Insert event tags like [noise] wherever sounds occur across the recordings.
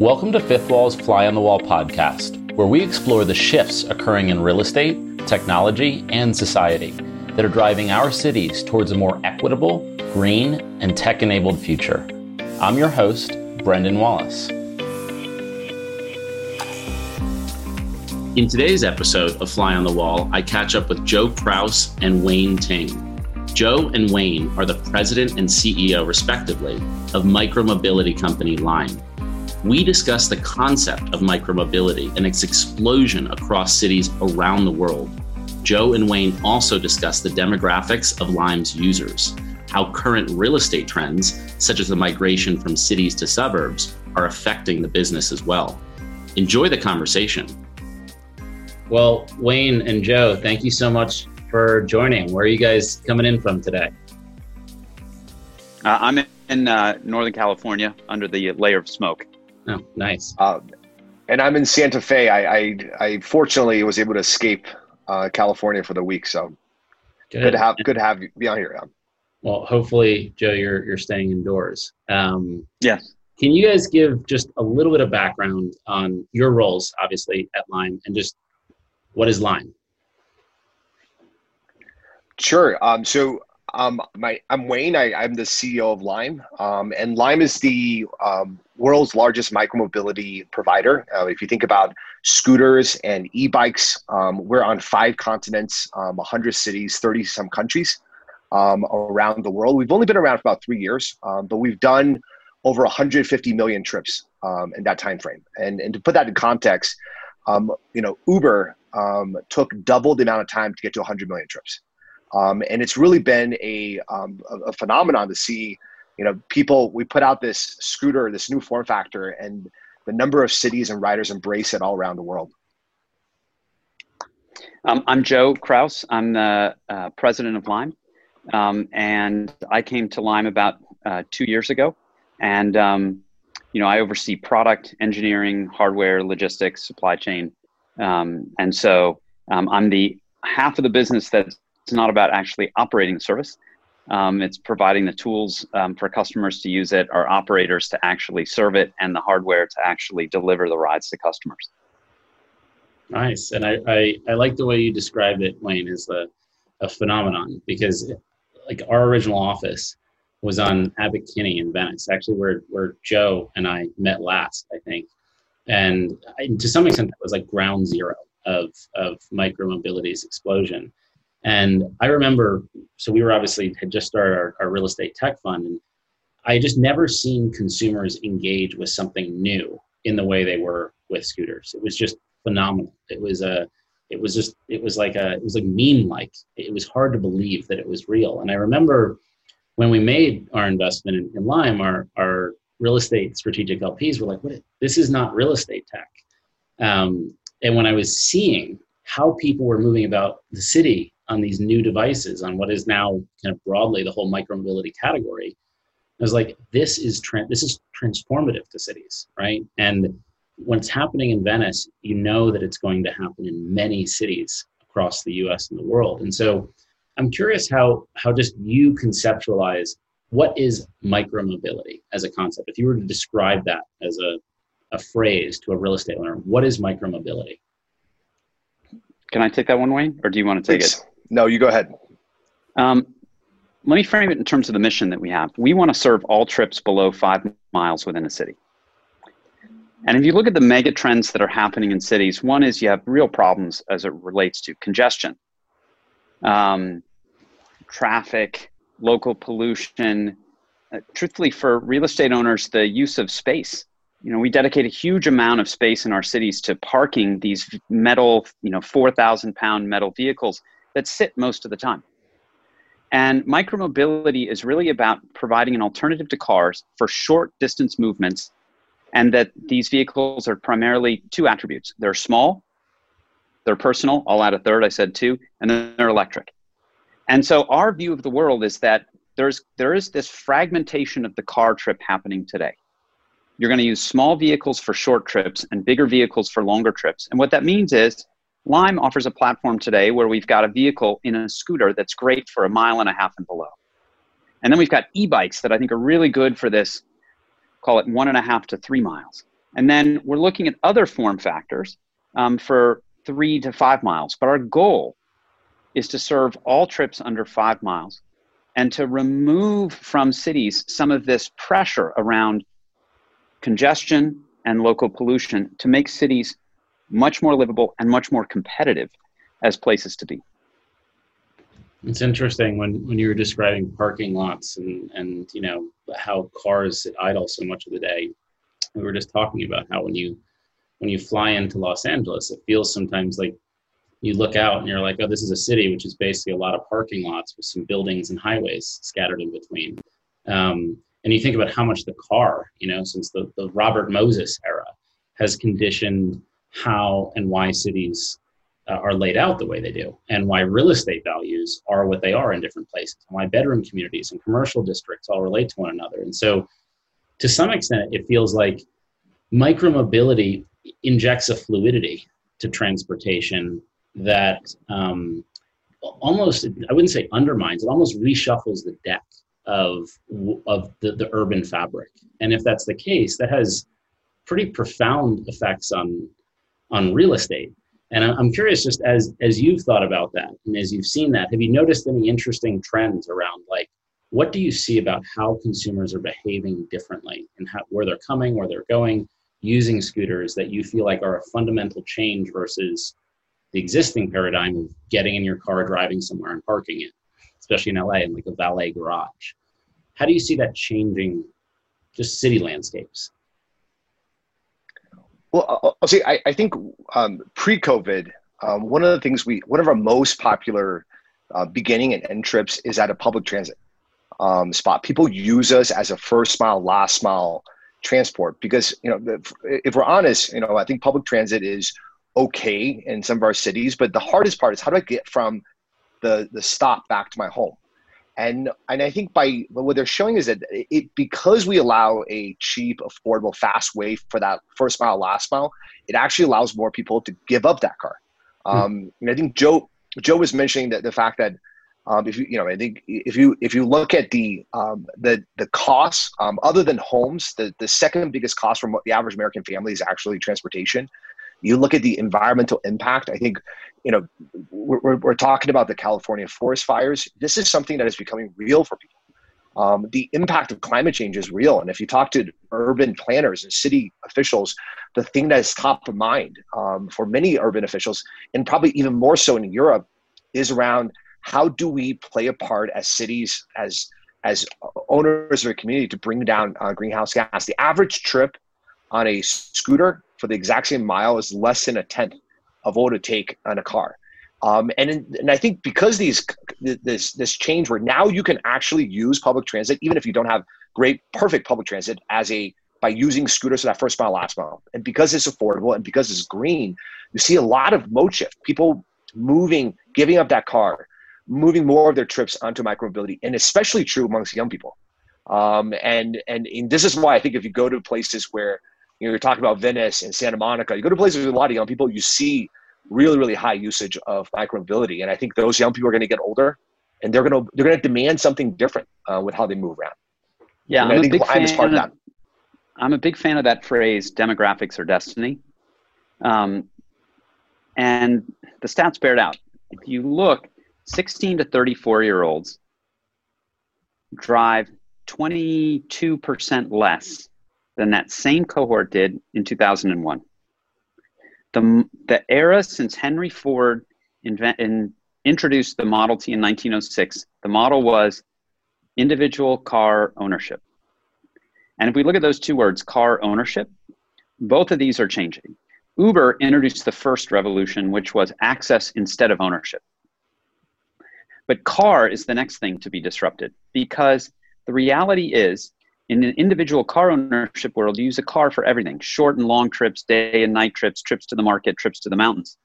Welcome to Fifth Wall's Fly on the Wall podcast, where we explore the shifts occurring in real estate, technology, and society that are driving our cities towards a more equitable, green, and tech enabled future. I'm your host, Brendan Wallace. In today's episode of Fly on the Wall, I catch up with Joe Kraus and Wayne Ting. Joe and Wayne are the president and CEO, respectively, of micromobility company Lime we discuss the concept of micromobility and its explosion across cities around the world. Joe and Wayne also discuss the demographics of Lime's users, how current real estate trends, such as the migration from cities to suburbs, are affecting the business as well. Enjoy the conversation. Well, Wayne and Joe, thank you so much for joining. Where are you guys coming in from today? Uh, I'm in uh, Northern California under the layer of smoke. Oh, nice. Uh, and I'm in Santa Fe. I, I, I fortunately was able to escape uh, California for the week, so good. good, to have good to have you be on here. Well, hopefully, Joe, you're you're staying indoors. Um, yes. Can you guys give just a little bit of background on your roles, obviously at Lime, and just what is Lime? Sure. Um, so um, my, I'm Wayne. I, am the CEO of Lime, um, and Lime is the um, world's largest micromobility provider. Uh, if you think about scooters and e-bikes, um, we're on five continents, 100 um, cities, 30 some countries um, around the world. We've only been around for about three years, but we've done over 150 million trips in that time frame. And, and to put that in context, you know, Uber took double the amount of time to get to 100 million trips. Um, and it's really been a, um, a, a, phenomenon to see, you know, people, we put out this scooter, this new form factor, and the number of cities and riders embrace it all around the world. Um, I'm Joe Kraus. I'm the uh, president of Lime. Um, and I came to Lime about uh, two years ago. And, um, you know, I oversee product, engineering, hardware, logistics, supply chain. Um, and so I'm the half of the business that's it's not about actually operating the service. Um, it's providing the tools um, for customers to use it, our operators to actually serve it, and the hardware to actually deliver the rides to customers. Nice, and I, I, I like the way you described it, Wayne, as a, a phenomenon because like our original office was on Abbot Kinney in Venice, actually where where Joe and I met last, I think, and I, to some extent that was like ground zero of of micromobility's explosion. And I remember, so we were obviously had just started our, our real estate tech fund, and I just never seen consumers engage with something new in the way they were with scooters. It was just phenomenal. It was a, it was just, it was like a, it was like meme like. It was hard to believe that it was real. And I remember when we made our investment in, in Lime, our our real estate strategic LPs were like, "What? This is not real estate tech." Um, and when I was seeing how people were moving about the city on these new devices on what is now kind of broadly the whole micromobility category i was like this is tra- this is transformative to cities right and when it's happening in venice you know that it's going to happen in many cities across the us and the world and so i'm curious how how just you conceptualize what is micromobility as a concept if you were to describe that as a, a phrase to a real estate owner what is micromobility can I take that one, Wayne, or do you want to take Please. it? No, you go ahead. Um, let me frame it in terms of the mission that we have. We want to serve all trips below five miles within a city. And if you look at the mega trends that are happening in cities, one is you have real problems as it relates to congestion, um, traffic, local pollution. Uh, truthfully, for real estate owners, the use of space. You know, we dedicate a huge amount of space in our cities to parking these metal, you know, 4,000 pound metal vehicles that sit most of the time. And micromobility is really about providing an alternative to cars for short distance movements, and that these vehicles are primarily two attributes they're small, they're personal, I'll add a third, I said two, and then they're electric. And so our view of the world is that there's, there is this fragmentation of the car trip happening today. You're going to use small vehicles for short trips and bigger vehicles for longer trips. And what that means is Lime offers a platform today where we've got a vehicle in a scooter that's great for a mile and a half and below. And then we've got e bikes that I think are really good for this, call it one and a half to three miles. And then we're looking at other form factors um, for three to five miles. But our goal is to serve all trips under five miles and to remove from cities some of this pressure around congestion and local pollution to make cities much more livable and much more competitive as places to be. It's interesting when, when you were describing parking lots and, and you know how cars sit idle so much of the day. We were just talking about how when you when you fly into Los Angeles, it feels sometimes like you look out and you're like, oh, this is a city which is basically a lot of parking lots with some buildings and highways scattered in between. Um, and you think about how much the car, you know, since the, the Robert Moses era, has conditioned how and why cities uh, are laid out the way they do, and why real estate values are what they are in different places, and why bedroom communities and commercial districts all relate to one another. And so, to some extent, it feels like micromobility injects a fluidity to transportation that um, almost, I wouldn't say undermines, it almost reshuffles the deck of, of the, the urban fabric. And if that's the case, that has pretty profound effects on, on real estate. And I'm curious, just as as you've thought about that and as you've seen that, have you noticed any interesting trends around like what do you see about how consumers are behaving differently and how, where they're coming, where they're going, using scooters that you feel like are a fundamental change versus the existing paradigm of getting in your car, driving somewhere, and parking it, especially in LA in like a valet garage. How do you see that changing just city landscapes? Well, I'll say I, I think um, pre-COVID, um, one of the things we, one of our most popular uh, beginning and end trips is at a public transit um, spot. People use us as a first mile, last mile transport because you know if, if we're honest, you know I think public transit is okay in some of our cities, but the hardest part is how do I get from the the stop back to my home? And and I think by what they're showing is that it because we allow a cheap, affordable, fast way for that first mile, last mile, it actually allows more people to give up that car. Hmm. Um, and I think Joe Joe was mentioning that the fact that um, if you you know I think if you if you look at the um, the the costs um, other than homes, the the second biggest cost for the average American family is actually transportation you look at the environmental impact i think you know we're, we're talking about the california forest fires. This is something that is becoming real for people. Um, the impact of climate change is real. And if you talk to urban planners and city officials the thing that is top of mind um, for many urban officials and probably even more so in europe is around how do we play a part as cities as as owners of a community to bring down uh, greenhouse gas. The average trip on a scooter for the exact same mile is less than a tenth of what it would take on a car. Um, and in, and I think because these this this change where now you can actually use public transit even if you don't have great perfect public transit as a by using scooters for that first mile last mile. And because it's affordable and because it's green you see a lot of mode shift. People moving giving up that car moving more of their trips onto micromobility and especially true amongst young people. Um, and, and and this is why I think if you go to places where you know, you're talking about Venice and Santa Monica. You go to places with a lot of young people, you see really, really high usage of micromobility. And I think those young people are going to get older and they're going to, they're going to demand something different uh, with how they move around. Yeah. I'm, a big fan of, that. I'm a big fan of that phrase, demographics or destiny. Um, and the stats bear it out. If you look, 16 to 34 year olds drive 22% less than that same cohort did in 2001. The, the era since Henry Ford invent, in, introduced the Model T in 1906, the model was individual car ownership. And if we look at those two words, car ownership, both of these are changing. Uber introduced the first revolution, which was access instead of ownership. But car is the next thing to be disrupted because the reality is in an individual car ownership world, you use a car for everything short and long trips, day and night trips, trips to the market, trips to the mountains.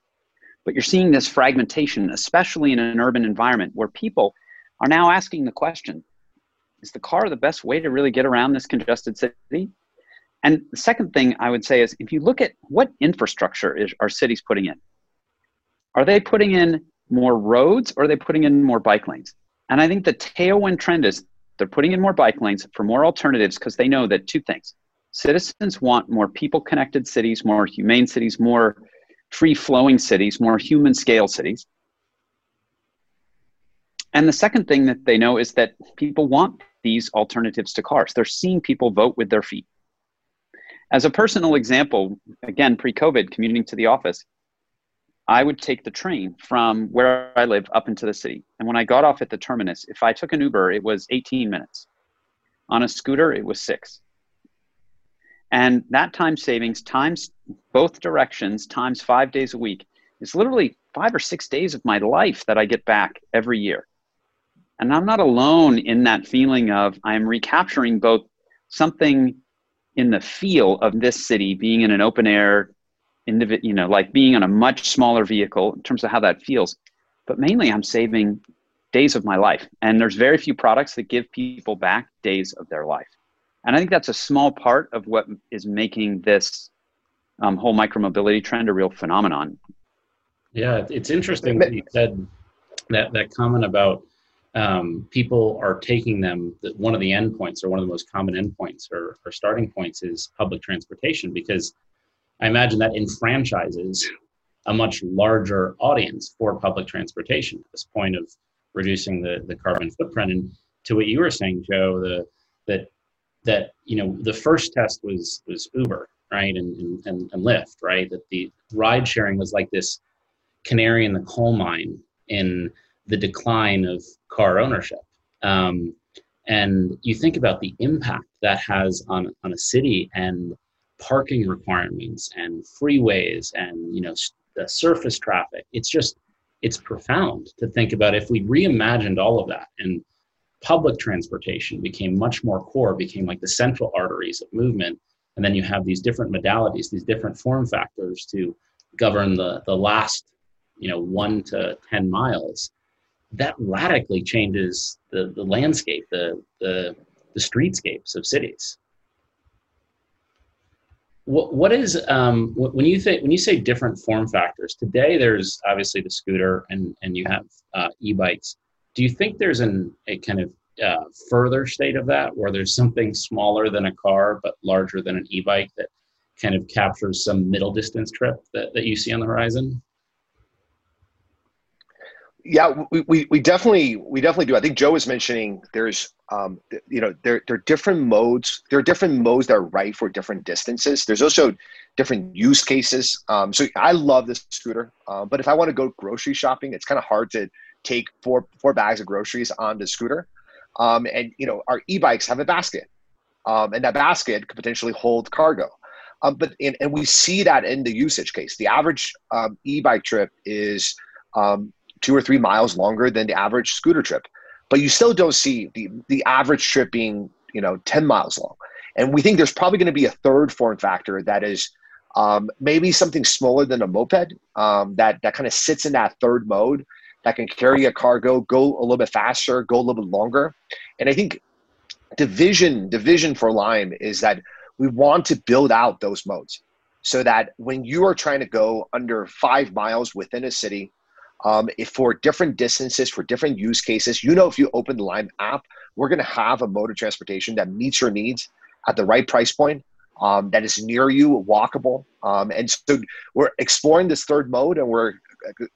But you're seeing this fragmentation, especially in an urban environment where people are now asking the question is the car the best way to really get around this congested city? And the second thing I would say is if you look at what infrastructure is our cities putting in, Are they putting in more roads or are they putting in more bike lanes? And I think the tailwind trend is they're putting in more bike lanes for more alternatives because they know that two things citizens want more people connected cities, more humane cities, more free flowing cities, more human scale cities. And the second thing that they know is that people want these alternatives to cars. They're seeing people vote with their feet. As a personal example, again, pre COVID, commuting to the office, I would take the train from where I live up into the city. And when I got off at the terminus, if I took an Uber, it was 18 minutes. On a scooter, it was six. And that time savings times both directions times five days a week is literally five or six days of my life that I get back every year. And I'm not alone in that feeling of I'm recapturing both something in the feel of this city being in an open air, individ, you know, like being on a much smaller vehicle in terms of how that feels. But mainly, I'm saving days of my life. And there's very few products that give people back days of their life. And I think that's a small part of what is making this um, whole micromobility trend a real phenomenon. Yeah, it's interesting that you said that that comment about um, people are taking them. That one of the endpoints, or one of the most common endpoints, or, or starting points, is public transportation because I imagine that enfranchises a much larger audience for public transportation. At this point of reducing the the carbon footprint, and to what you were saying, Joe, the that that you know the first test was was Uber, right, and and, and Lyft, right. That the ride sharing was like this canary in the coal mine in the decline of car ownership. Um, and you think about the impact that has on, on a city and parking requirements and freeways and you know the surface traffic. It's just it's profound to think about if we reimagined all of that and public transportation became much more core, became like the central arteries of movement. And then you have these different modalities, these different form factors to govern the, the last, you know, one to 10 miles. That radically changes the, the landscape, the, the, the streetscapes of cities. What, what is um, when you think when you say different form factors today there's obviously the scooter and and you have uh, e-bikes. Do you think there's an a kind of uh, further state of that where there's something smaller than a car but larger than an e-bike that kind of captures some middle distance trip that, that you see on the horizon yeah we, we, we definitely we definitely do i think joe was mentioning there's um, you know there, there are different modes there are different modes that are right for different distances there's also different use cases um, so i love this scooter uh, but if i want to go grocery shopping it's kind of hard to take four four bags of groceries on the scooter. Um, and you know, our e-bikes have a basket, um, and that basket could potentially hold cargo. Um, but and, and we see that in the usage case. The average e-bike trip is um, two or three miles longer than the average scooter trip, but you still don't see the the average trip being you know 10 miles long. And we think there's probably going to be a third form factor that is um, maybe something smaller than a moped um, that that kind of sits in that third mode that can carry a cargo, go a little bit faster, go a little bit longer. And I think the vision, the vision for Lime is that we want to build out those modes so that when you are trying to go under five miles within a city, um, for different distances, for different use cases, you know, if you open the Lime app, we're going to have a mode of transportation that meets your needs at the right price point, um, that is near you, walkable. Um, and so we're exploring this third mode and we're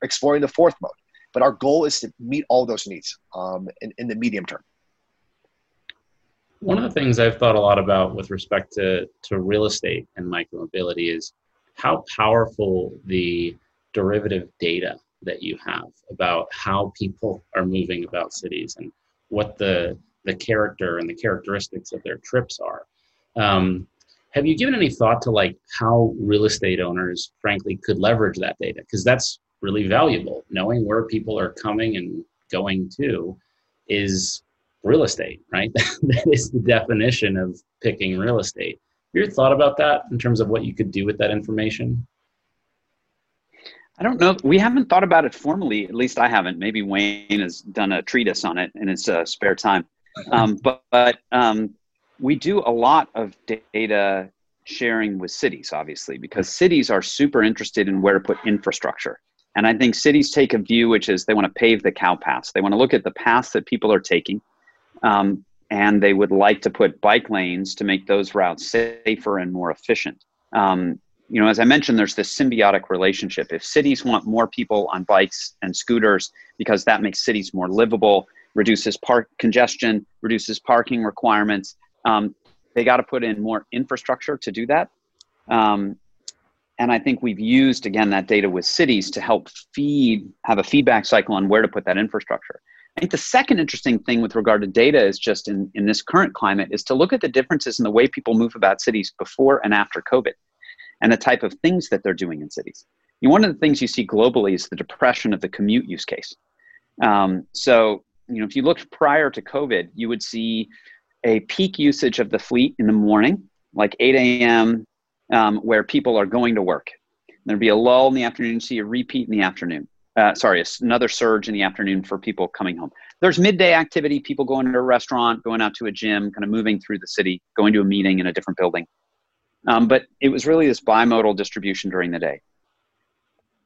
exploring the fourth mode. But our goal is to meet all those needs um, in, in the medium term. One of the things I've thought a lot about with respect to, to real estate and micromobility is how powerful the derivative data that you have about how people are moving about cities and what the the character and the characteristics of their trips are. Um, have you given any thought to like how real estate owners, frankly, could leverage that data? Because that's really valuable. Knowing where people are coming and going to is real estate, right? [laughs] that is the definition of picking real estate. Have you thought about that in terms of what you could do with that information? I don't know. We haven't thought about it formally. At least I haven't. Maybe Wayne has done a treatise on it in his uh, spare time. [laughs] Um, but, but um, we do a lot of data sharing with cities, obviously, because cities are super interested in where to put infrastructure And I think cities take a view which is they want to pave the cow paths. They want to look at the paths that people are taking, um, and they would like to put bike lanes to make those routes safer and more efficient. Um, you know, as I mentioned, there's this symbiotic relationship. If cities want more people on bikes and scooters because that makes cities more livable, reduces park congestion, reduces parking requirements, um, they got to put in more infrastructure to do that. Um, and I think we've used again that data with cities to help feed, have a feedback cycle on where to put that infrastructure. I think the second interesting thing with regard to data is just in, in this current climate is to look at the differences in the way people move about cities before and after COVID and the type of things that they're doing in cities. Know, one of the things you see globally is the depression of the commute use case. Um, so, you know, if you looked prior to COVID, you would see a peak usage of the fleet in the morning, like 8 a.m., um, where people are going to work. There'd be a lull in the afternoon, see a repeat in the afternoon. Uh, sorry, another surge in the afternoon for people coming home. There's midday activity, people going to a restaurant, going out to a gym, kind of moving through the city, going to a meeting in a different building. Um, but it was really this bimodal distribution during the day.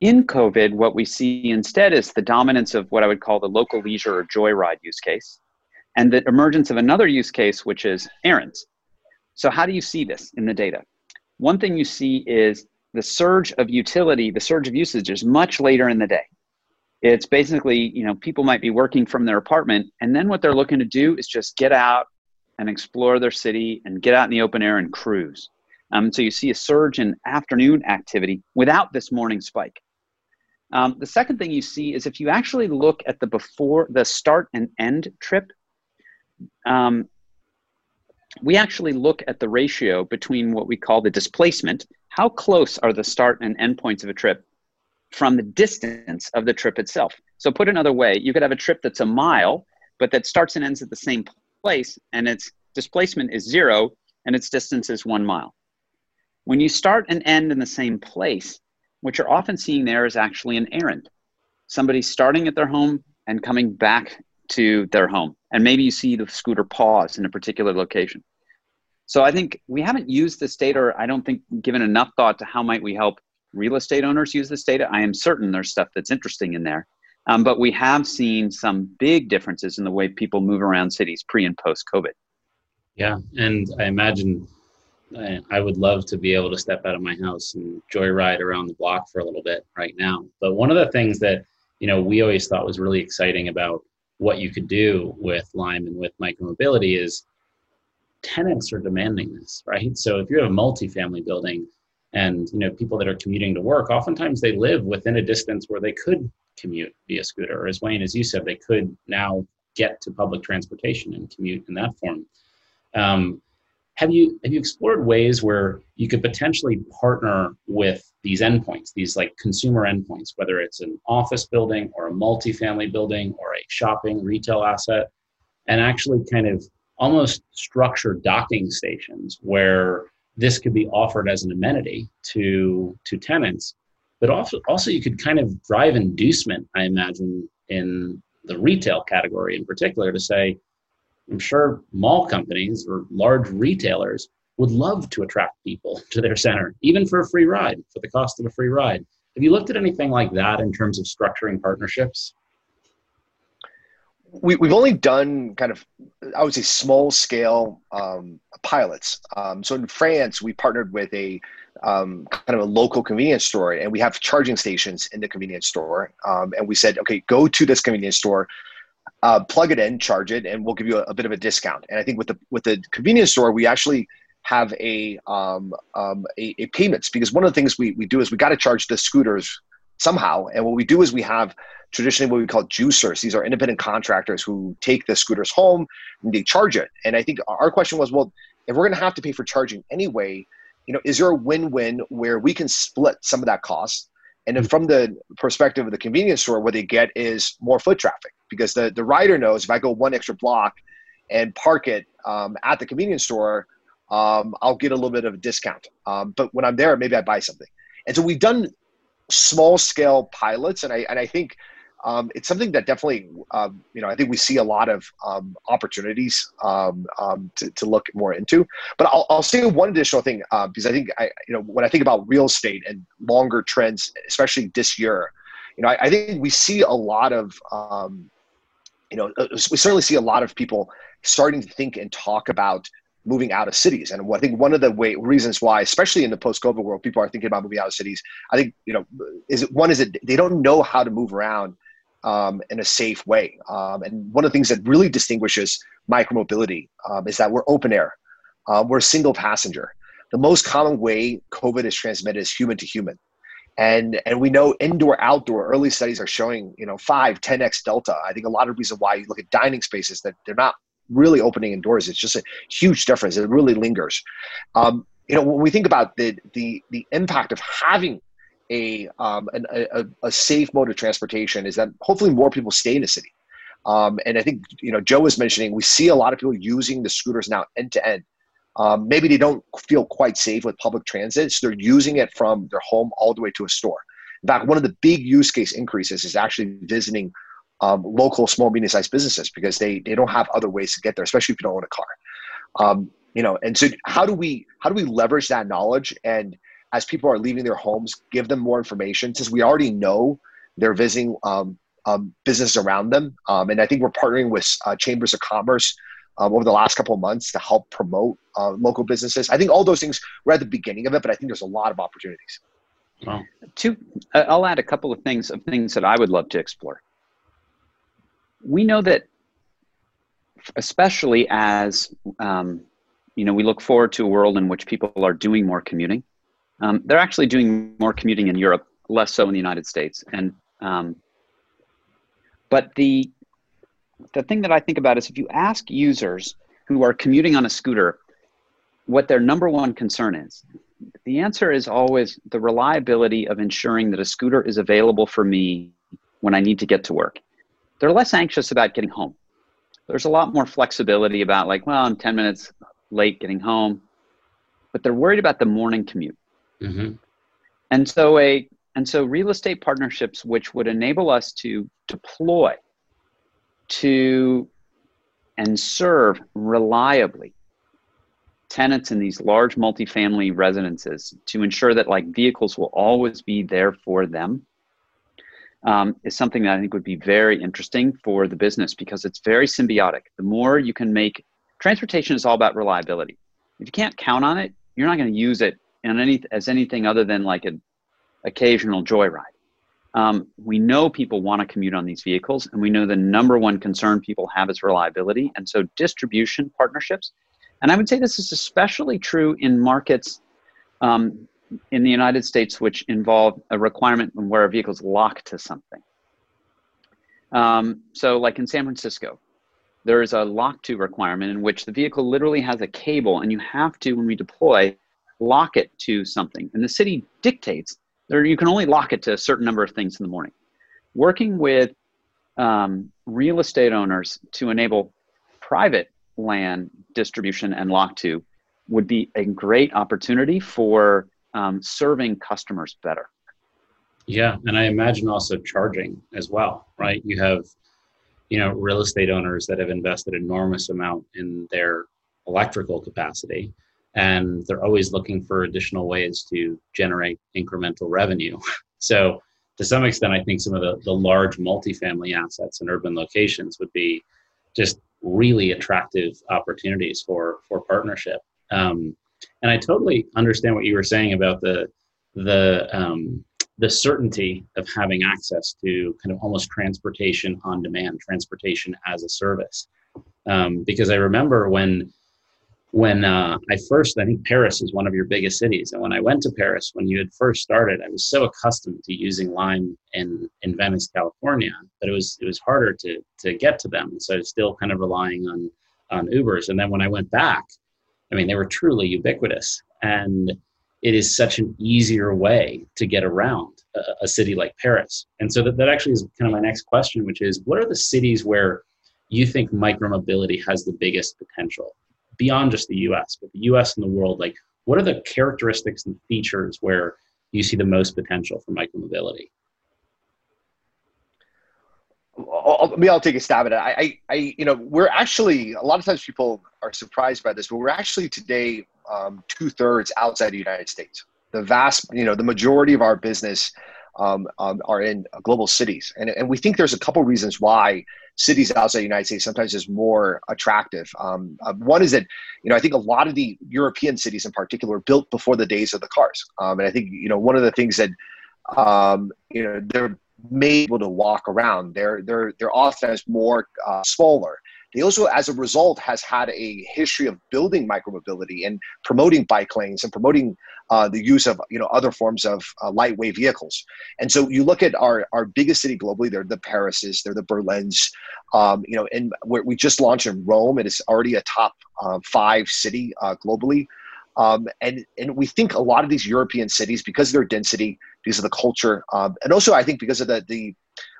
In COVID, what we see instead is the dominance of what I would call the local leisure or joyride use case, and the emergence of another use case, which is errands. So, how do you see this in the data? One thing you see is the surge of utility, the surge of usage is much later in the day. It's basically, you know, people might be working from their apartment, and then what they're looking to do is just get out and explore their city and get out in the open air and cruise. Um, so you see a surge in afternoon activity without this morning spike. Um, the second thing you see is if you actually look at the before the start and end trip, um, we actually look at the ratio between what we call the displacement. How close are the start and end points of a trip from the distance of the trip itself? So, put another way, you could have a trip that's a mile, but that starts and ends at the same place, and its displacement is zero, and its distance is one mile. When you start and end in the same place, what you're often seeing there is actually an errand. Somebody starting at their home and coming back to their home. And maybe you see the scooter pause in a particular location. So I think we haven't used this data, or I don't think given enough thought to how might we help real estate owners use this data. I am certain there's stuff that's interesting in there. Um, but we have seen some big differences in the way people move around cities pre and post COVID. Yeah, and I imagine I, would love to be able to step out of my house and joyride around the block for a little bit right now. But one of the things that you know we always thought was really exciting about what you could do with Lime and with micromobility is tenants are demanding this, right? So if you have a multifamily building and you know people that are commuting to work, oftentimes they live within a distance where they could commute via scooter, or as Wayne, as you said, they could now get to public transportation and commute in that form. Um, have you have you explored ways where you could potentially partner with these endpoints these like consumer endpoints whether it's an office building or a multifamily building or a shopping retail asset and actually kind of almost structure docking stations where this could be offered as an amenity to to tenants? But also also you could kind of drive inducement i imagine in the retail category in particular to say I'm sure mall companies or large retailers would love to attract people [laughs] to their center, even for a free ride, for the cost of a free ride. Have you looked at anything like that in terms of structuring partnerships? We, we've only done kind of, I would say, small scale um, pilots. Um, so in France, we partnered with a um, kind of a local convenience store, and we have charging stations in the convenience store. Um, and we said, okay, go to this convenience store, uh, plug it in, charge it, and we'll give you a, a, bit of a discount. And I think with the with the convenience store, we actually have a um, um, a, a, payments because one of the things we, we do is we got to charge the scooters somehow. And what we do is we have traditionally what we call juicers. These are independent contractors who take the scooters home and they charge it. And I think our question was, well, if we're going to have to pay for charging anyway, you know, is there a win-win where we can split some of that cost? And then from the perspective of the convenience store, what they get is more foot traffic because the, the rider knows if I go one extra block and park it um, at the convenience store, um, I'll get a little bit of a discount. Um, but when I'm there, maybe I buy something. And so we've done small scale pilots, and I and I think um, it's something that definitely um, you know I think we see a lot of um, opportunities um, to, to look more into. But I'll, I'll say one additional thing uh, because I think I you know when I think about real estate and longer trends, especially this year, you know, I, I think we see a lot of, um, you know, uh, we certainly see a lot of people starting to think and talk about moving out of cities. And I think one of the way, reasons why, especially in the post-COVID world, people are thinking about moving out of cities. I think you know, is it one is it they don't know how to move around um, in a safe way. Um, and one of the things that really distinguishes micromobility um, is that we're open air. Uh, we're single passenger. The most common way COVID is transmitted is human to human. And, and we know indoor outdoor early studies are showing you know 5 10x delta i think a lot of reason why you look at dining spaces that they're not really opening indoors it's just a huge difference it really lingers um, you know when we think about the the the impact of having a, um, an, a, a safe mode of transportation is that hopefully more people stay in the city. Um, and I think you know Joe was mentioning we see a lot of people using the scooters now end to end. Um, maybe they don't feel quite safe with public transit, so they're using it from their home all the way to a store. In fact, one of the big use case increases is actually visiting um, local small medium sized businesses because they they don't have other ways to get there, especially if you don't own a car. Um, you know, and so how do we how do we leverage that knowledge and as people are leaving their homes, give them more information since we already know they're visiting um, um, businesses around them. Um, and I think we're partnering with uh, chambers of commerce um, over the last couple of months to help promote uh, local businesses. I think all those things we're at the beginning of it, but I think there's a lot of opportunities. Wow. Two, uh, I'll add a couple of things of things that I would love to explore. We know that, especially as um, you know, we look forward to a world in which people are doing more commuting um, they're actually doing more commuting in Europe, less so in the United States. And um, but the the thing that I think about is if you ask users who are commuting on a scooter what their number one concern is, the answer is always the reliability of ensuring that a scooter is available for me when I need to get to work. They're less anxious about getting home. There's a lot more flexibility about like, well, I'm 10 minutes late getting home, but they're worried about the morning commute. Mm-hmm. And so a and so real estate partnerships which would enable us to deploy to and serve reliably tenants in these large multifamily residences to ensure that like vehicles will always be there for them um, is something that I think would be very interesting for the business because it's very symbiotic. The more you can make transportation is all about reliability. If you can't count on it, you're not going to use it and any as anything other than like an occasional joyride. Um, we know people want to commute on these vehicles, and we know the number one concern people have is reliability. And so, distribution partnerships, and I would say this is especially true in markets um, in the United States, which involve a requirement where a vehicle is locked to something. Um, so, like in San Francisco, there is a lock to requirement in which the vehicle literally has a cable, and you have to, when we deploy, lock it to something. And the city dictates there you can only lock it to a certain number of things in the morning. Working with um, real estate owners to enable private land distribution and lock to would be a great opportunity for um, serving customers better. Yeah, and I imagine also charging as well, right? You have, you know, real estate owners that have invested enormous amount in their electrical capacity and they're always looking for additional ways to generate incremental revenue. [laughs] so, to some extent, I think some of the, the large multifamily assets in urban locations would be just really attractive opportunities for for partnership. Um, and I totally understand what you were saying about the the um, the certainty of having access to kind of almost transportation on demand, transportation as a service. Um, because I remember when when uh, I first, I think Paris is one of your biggest cities. And when I went to Paris, when you had first started, I was so accustomed to using Lime in, in Venice, California, that it was it was harder to to get to them. So I was still kind of relying on on Ubers. And then when I went back, I mean, they were truly ubiquitous, and it is such an easier way to get around a, a city like Paris. And so that, that actually is kind of my next question, which is, what are the cities where you think micromobility has the biggest potential? Beyond just the US, but the US and the world, like what are the characteristics and features where you see the most potential for micromobility? I'll, maybe I'll take a stab at it. I, I, you know, we're actually a lot of times people are surprised by this, but we're actually today um, two thirds outside the United States. The vast, you know, the majority of our business um, um, are in global cities. And, and we think there's a couple reasons why cities outside the United States sometimes is more attractive. Um, uh, one is that, you know, I think a lot of the European cities in particular were built before the days of the cars. Um, and I think, you know, one of the things that, um, you know, they're made able to walk around. They're, they're, they're often as more uh, smaller. They also, as a result, has had a history of building micromobility and promoting bike lanes and promoting uh, the use of you know other forms of uh, lightweight vehicles. And so you look at our our biggest city globally. They're the Parises, they're the Berlins. Um, you know, and we just launched in Rome. It is already a top uh, five city uh, globally. Um, and and we think a lot of these European cities, because of their density, because of the culture, um, and also I think because of the the,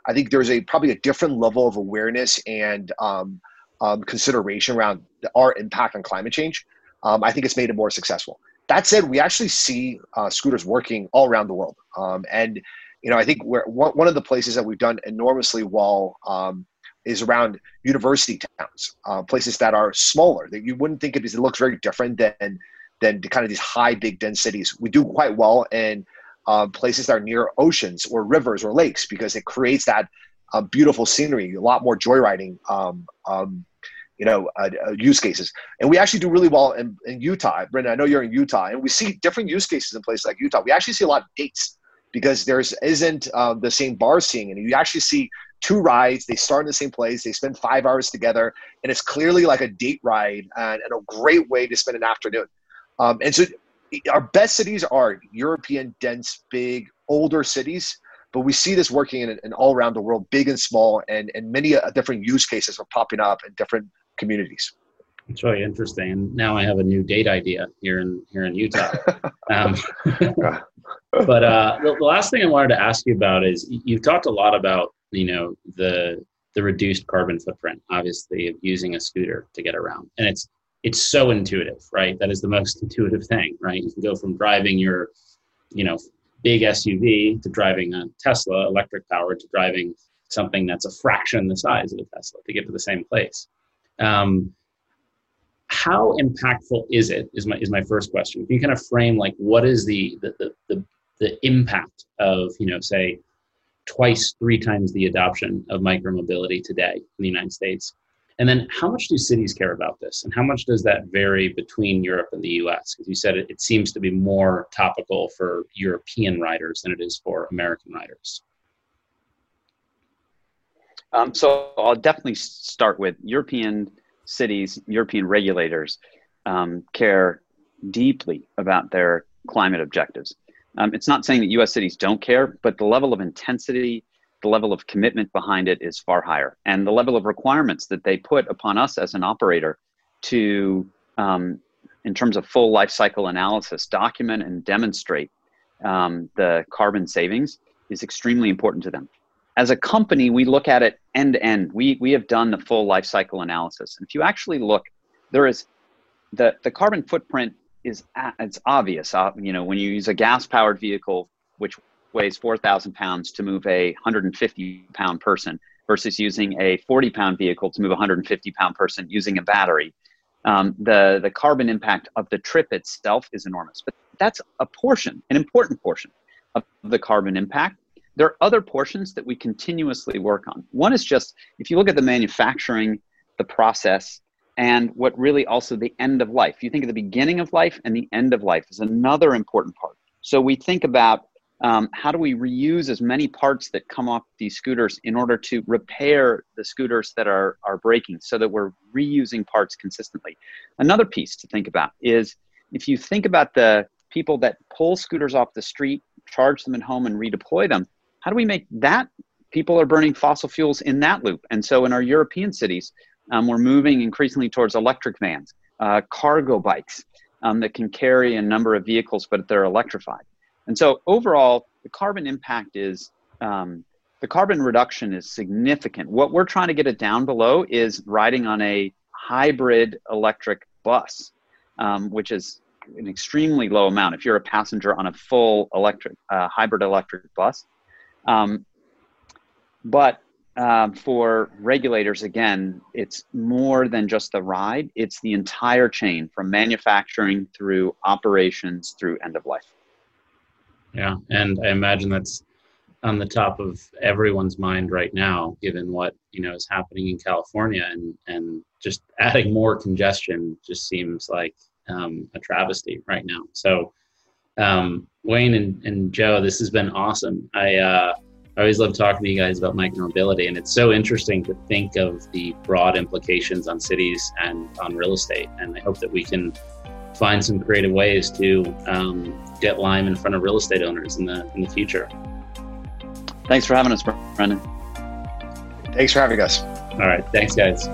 I think there's a probably a different level of awareness and um, um, consideration around our impact on climate change. Um, I think it's made it more successful. That said, we actually see uh, scooters working all around the world, um, and you know I think we're, one of the places that we've done enormously well um, is around university towns, uh, places that are smaller that you wouldn't think it is. It looks very different than than kind of these high, big, dense cities. We do quite well in uh, places that are near oceans or rivers or lakes because it creates that uh, beautiful scenery, a lot more joyriding, um, um, you know, uh, uh, use cases. And we actually do really well in, in Utah. Brendan, I know you're in Utah, and we see different use cases in places like Utah. We actually see a lot of dates because there's isn't uh, the same bar scene, and you actually see two rides. They start in the same place. They spend five hours together, and it's clearly like a date ride and, and a great way to spend an afternoon. Um, and so, our best cities are European, dense, big, older cities but we see this working in, in all around the world, big and small, and, and many uh, different use cases are popping up in different communities. It's really interesting. And now I have a new date idea here in here in Utah. [laughs] um, [laughs] but uh, the, the, last thing I wanted to ask you about is you've talked a lot about you know the the reduced carbon footprint, obviously, of using a scooter to get around, and it's it's so intuitive, right? That is the most intuitive thing, right? You can go from driving your you know big SUV to driving a Tesla electric powered to driving something that's a fraction the size of a Tesla to get to the same place. Um, how impactful is it? Is my is my first question. Can you kind of frame like what is the the the, the, the impact of you know say twice three times the adoption of micromobility today in the United States and then how much do cities care about this? And how much does that vary between Europe and the US? Because you said it, it seems to be more topical for European riders than it is for American riders. Um, so I'll definitely start with European cities, European regulators um, care deeply about their climate objectives. Um, it's not saying that US cities don't care, but the level of intensity the level of commitment behind it is far higher. And the level of requirements that they put upon us as an operator to, um, in terms of full life cycle analysis, document and demonstrate um, the carbon savings is extremely important to them. As a company, we look at it end to end. We, we have done the full life cycle analysis. And if you actually look, there is the, the carbon footprint is it's obvious. Uh, you know, when you use a gas powered vehicle, which weighs 4,000 pounds to move a 150 pound person versus using a 40 pound vehicle to move a 150 pound person using a battery. Um, the, the carbon impact of the trip itself is enormous, but that's a portion, an important portion of the carbon impact. There are other portions that we continuously work on. One is just if you look at the manufacturing, the process, and what really also the end of life. You think of the beginning of life and the end of life is another important part. So we think about um, how do we reuse as many parts that come off these scooters in order to repair the scooters that are, are breaking so that we're reusing parts consistently another piece to think about is if you think about the people that pull scooters off the street charge them at home and redeploy them how do we make that people are burning fossil fuels in that loop and so in our european cities um, we're moving increasingly towards electric vans uh, cargo bikes um, that can carry a number of vehicles but they're electrified and so overall, the carbon impact is um, the carbon reduction is significant. What we're trying to get it down below is riding on a hybrid electric bus, um, which is an extremely low amount if you're a passenger on a full electric uh, hybrid electric bus. Um, but uh, for regulators, again, it's more than just the ride; it's the entire chain from manufacturing through operations through end of life. Yeah, and I imagine that's on the top of everyone's mind right now, given what you know is happening in California, and and just adding more congestion just seems like um, a travesty right now. So, um, Wayne and, and Joe, this has been awesome. I uh, I always love talking to you guys about micromobility, and it's so interesting to think of the broad implications on cities and on real estate. And I hope that we can find some creative ways to um, get Lime in front of real estate owners in the in the future. Thanks for having us, Brendan. Thanks for having us. All right, thanks, guys.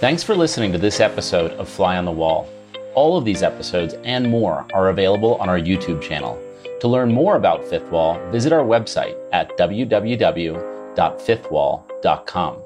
Thanks for listening to this episode of Fly on the Wall. All of these episodes and more are available on our YouTube channel. To learn more about Fifth Wall, visit our website at www.fifthwall.com.